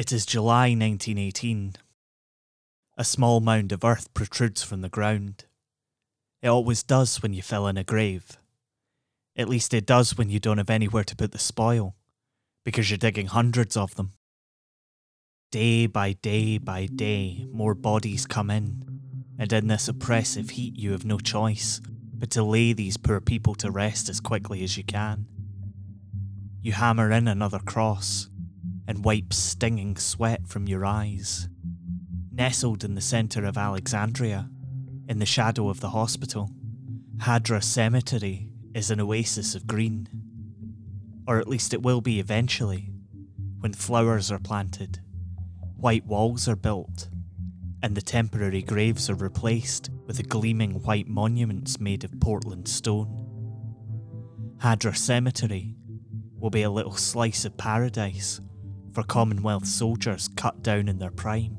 It is July 1918. A small mound of earth protrudes from the ground. It always does when you fill in a grave. At least it does when you don't have anywhere to put the spoil, because you're digging hundreds of them. Day by day by day, more bodies come in, and in this oppressive heat, you have no choice but to lay these poor people to rest as quickly as you can. You hammer in another cross and wipe stinging sweat from your eyes. Nestled in the centre of Alexandria, in the shadow of the hospital, Hadra Cemetery is an oasis of green. Or at least it will be eventually, when flowers are planted, white walls are built, and the temporary graves are replaced with the gleaming white monuments made of Portland stone. Hadra Cemetery will be a little slice of paradise for Commonwealth soldiers cut down in their prime.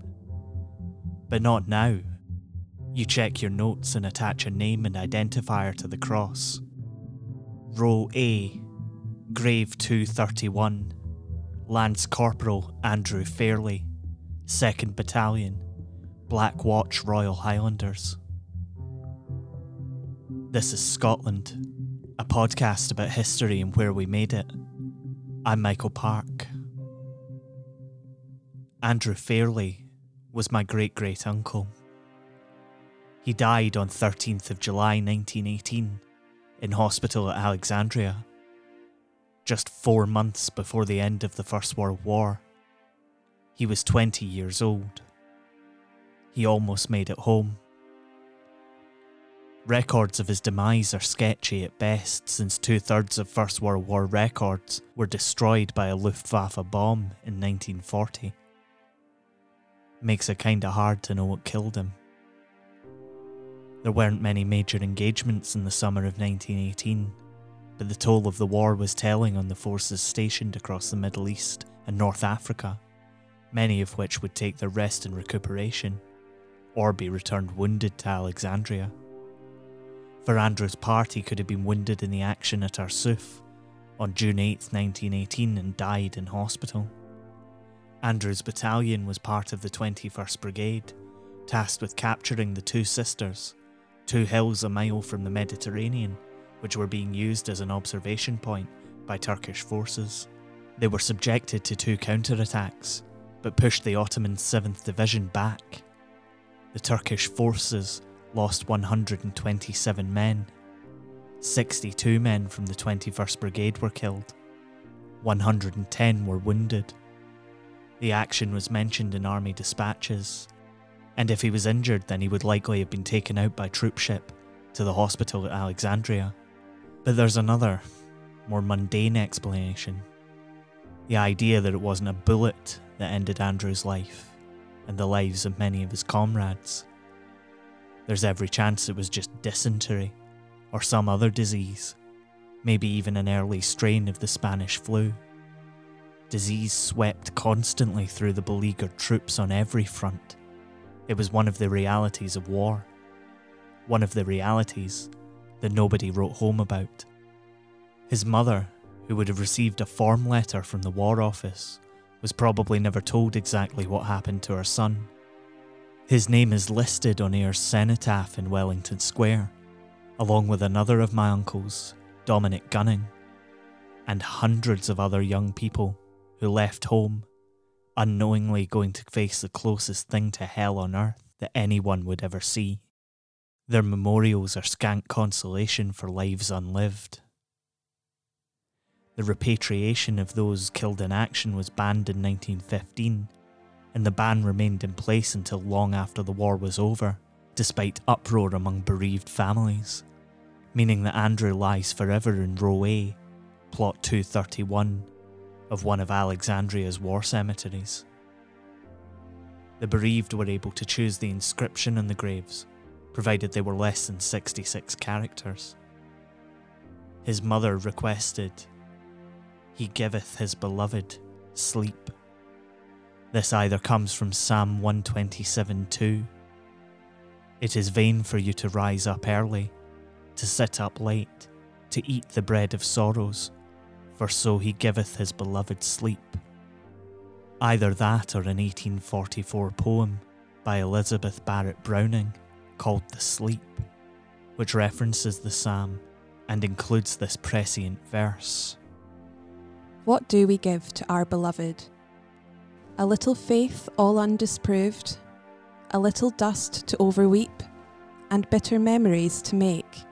But not now. You check your notes and attach a name and identifier to the cross. Row A, Grave 231, Lance Corporal Andrew Fairley, 2nd Battalion, Black Watch Royal Highlanders. This is Scotland, a podcast about history and where we made it. I'm Michael Park. Andrew Fairley was my great great uncle. He died on 13th of July 1918 in hospital at Alexandria, just four months before the end of the First World War. He was 20 years old. He almost made it home. Records of his demise are sketchy at best, since two thirds of First World War records were destroyed by a Luftwaffe bomb in 1940. Makes it kinda hard to know what killed him. There weren't many major engagements in the summer of 1918, but the toll of the war was telling on the forces stationed across the Middle East and North Africa, many of which would take their rest and recuperation, or be returned wounded to Alexandria. For party could have been wounded in the action at Arsuf on June 8, 1918, and died in hospital. Andrew's battalion was part of the 21st Brigade, tasked with capturing the Two Sisters, two hills a mile from the Mediterranean, which were being used as an observation point by Turkish forces. They were subjected to two counterattacks, but pushed the Ottoman 7th Division back. The Turkish forces lost 127 men. 62 men from the 21st Brigade were killed. 110 were wounded. The action was mentioned in army dispatches, and if he was injured, then he would likely have been taken out by troopship to the hospital at Alexandria. But there's another, more mundane explanation the idea that it wasn't a bullet that ended Andrew's life and the lives of many of his comrades. There's every chance it was just dysentery or some other disease, maybe even an early strain of the Spanish flu. Disease swept constantly through the beleaguered troops on every front. It was one of the realities of war. One of the realities that nobody wrote home about. His mother, who would have received a form letter from the War Office, was probably never told exactly what happened to her son. His name is listed on Ayr's cenotaph in Wellington Square, along with another of my uncles, Dominic Gunning, and hundreds of other young people who left home, unknowingly going to face the closest thing to hell on earth that anyone would ever see. Their memorials are scant consolation for lives unlived. The repatriation of those killed in action was banned in 1915, and the ban remained in place until long after the war was over, despite uproar among bereaved families, meaning that Andrew lies forever in Row A, Plot 231, of one of Alexandria's war cemeteries. The bereaved were able to choose the inscription on the graves, provided they were less than 66 characters. His mother requested, He giveth his beloved sleep. This either comes from Psalm 127 2. It is vain for you to rise up early, to sit up late, to eat the bread of sorrows for so he giveth his beloved sleep. Either that or an 1844 poem by Elizabeth Barrett Browning called The Sleep, which references the psalm and includes this prescient verse. What do we give to our beloved? A little faith all undisproved, a little dust to overweep, and bitter memories to make,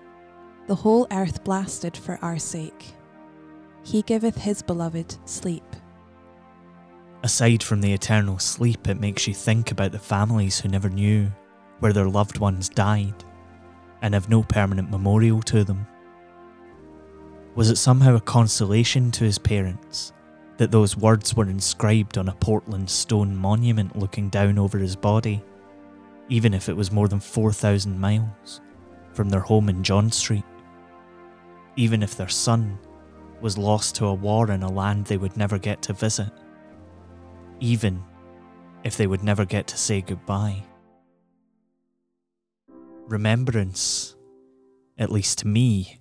the whole earth blasted for our sake. He giveth his beloved sleep. Aside from the eternal sleep, it makes you think about the families who never knew where their loved ones died and have no permanent memorial to them. Was it somehow a consolation to his parents that those words were inscribed on a Portland stone monument looking down over his body, even if it was more than 4,000 miles from their home in John Street? Even if their son was lost to a war in a land they would never get to visit? Even if they would never get to say goodbye? Remembrance, at least to me,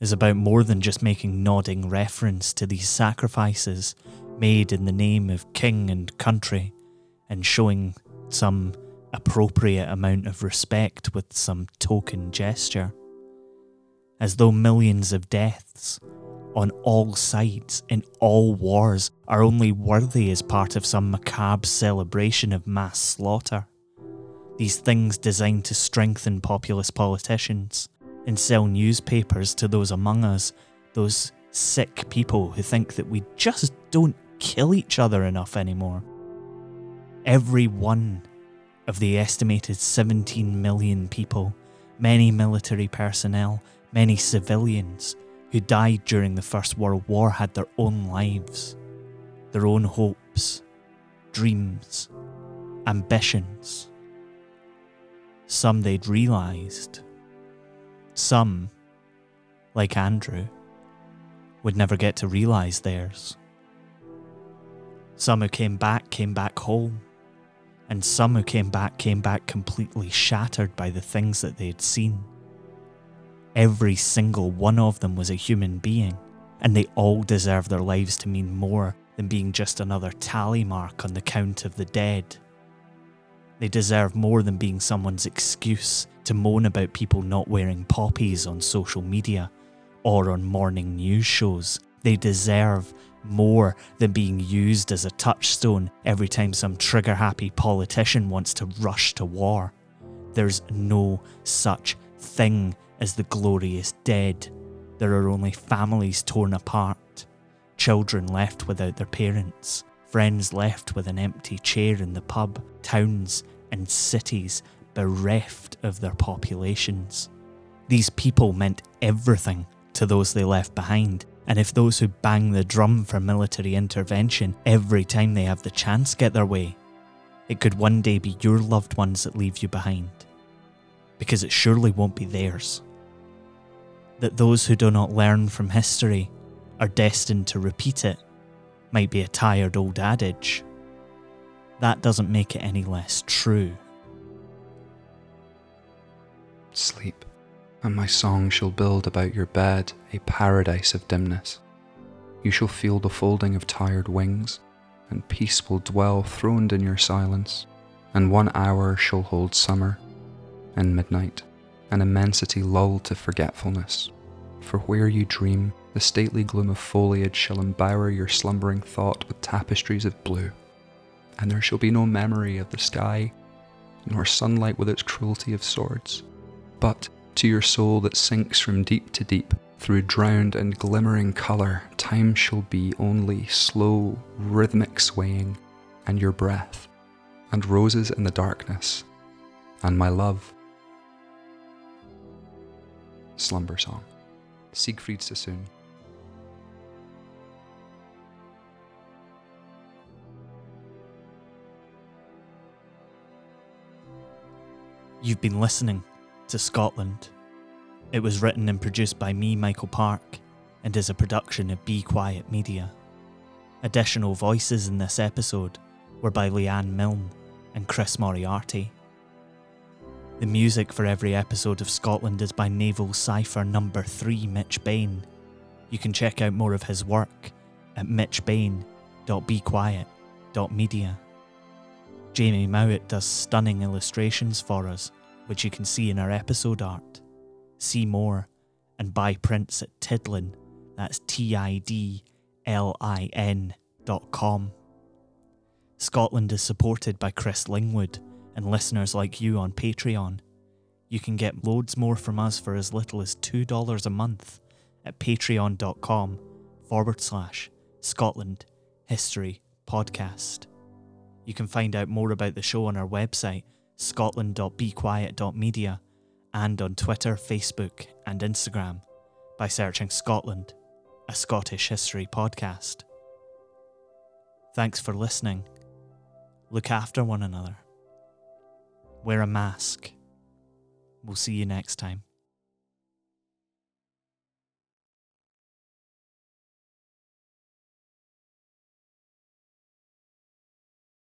is about more than just making nodding reference to these sacrifices made in the name of king and country and showing some appropriate amount of respect with some token gesture. As though millions of deaths on all sides in all wars are only worthy as part of some macabre celebration of mass slaughter. These things designed to strengthen populist politicians and sell newspapers to those among us, those sick people who think that we just don't kill each other enough anymore. Every one of the estimated 17 million people, many military personnel, many civilians who died during the First World War had their own lives, their own hopes, dreams, ambitions. Some they'd realised some, like Andrew, would never get to realise theirs. Some who came back came back home, and some who came back came back completely shattered by the things that they had seen. Every single one of them was a human being, and they all deserve their lives to mean more than being just another tally mark on the count of the dead. They deserve more than being someone's excuse to moan about people not wearing poppies on social media or on morning news shows. They deserve more than being used as a touchstone every time some trigger happy politician wants to rush to war. There's no such thing as the glorious dead. There are only families torn apart, children left without their parents, friends left with an empty chair in the pub, towns and cities bereft of their populations. These people meant everything to those they left behind, and if those who bang the drum for military intervention every time they have the chance get their way, it could one day be your loved ones that leave you behind. Because it surely won't be theirs. That those who do not learn from history are destined to repeat it might be a tired old adage. That doesn't make it any less true sleep, and my song shall build about your bed a paradise of dimness. You shall feel the folding of tired wings, and peace will dwell throned in your silence, and one hour shall hold summer, and midnight, an immensity lulled to forgetfulness. For where you dream, the stately gloom of foliage shall embower your slumbering thought with tapestries of blue, and there shall be no memory of the sky, nor sunlight with its cruelty of swords but to your soul that sinks from deep to deep, through drowned and glimmering colour, time shall be only slow, rhythmic swaying, and your breath, and roses in the darkness, and my love. Slumber Song, Siegfried Sassoon. You've been listening to Scotland. It was written and produced by me, Michael Park, and is a production of Be Quiet Media. Additional voices in this episode were by Leanne Milne and Chris Moriarty. The music for every episode of Scotland is by Naval Cipher number 3 Mitch Bain. You can check out more of his work at mitchbain.bequiet.co.uk. Media. Jamie Mowat does stunning illustrations for us, which you can see in our episode art. See more and buy prints at Tidlin, that's T I D L I N dot com. Scotland is supported by Chris Lingwood and listeners like you on Patreon. You can get loads more from us for as little as $2 a month at patreon.com forward slash Scotland History Podcast. You can find out more about the show on our website, scotland.bequiet.media, and on Twitter, Facebook, and Instagram by searching Scotland, a Scottish history podcast. Thanks for listening. Look after one another. Wear a mask. We'll see you next time.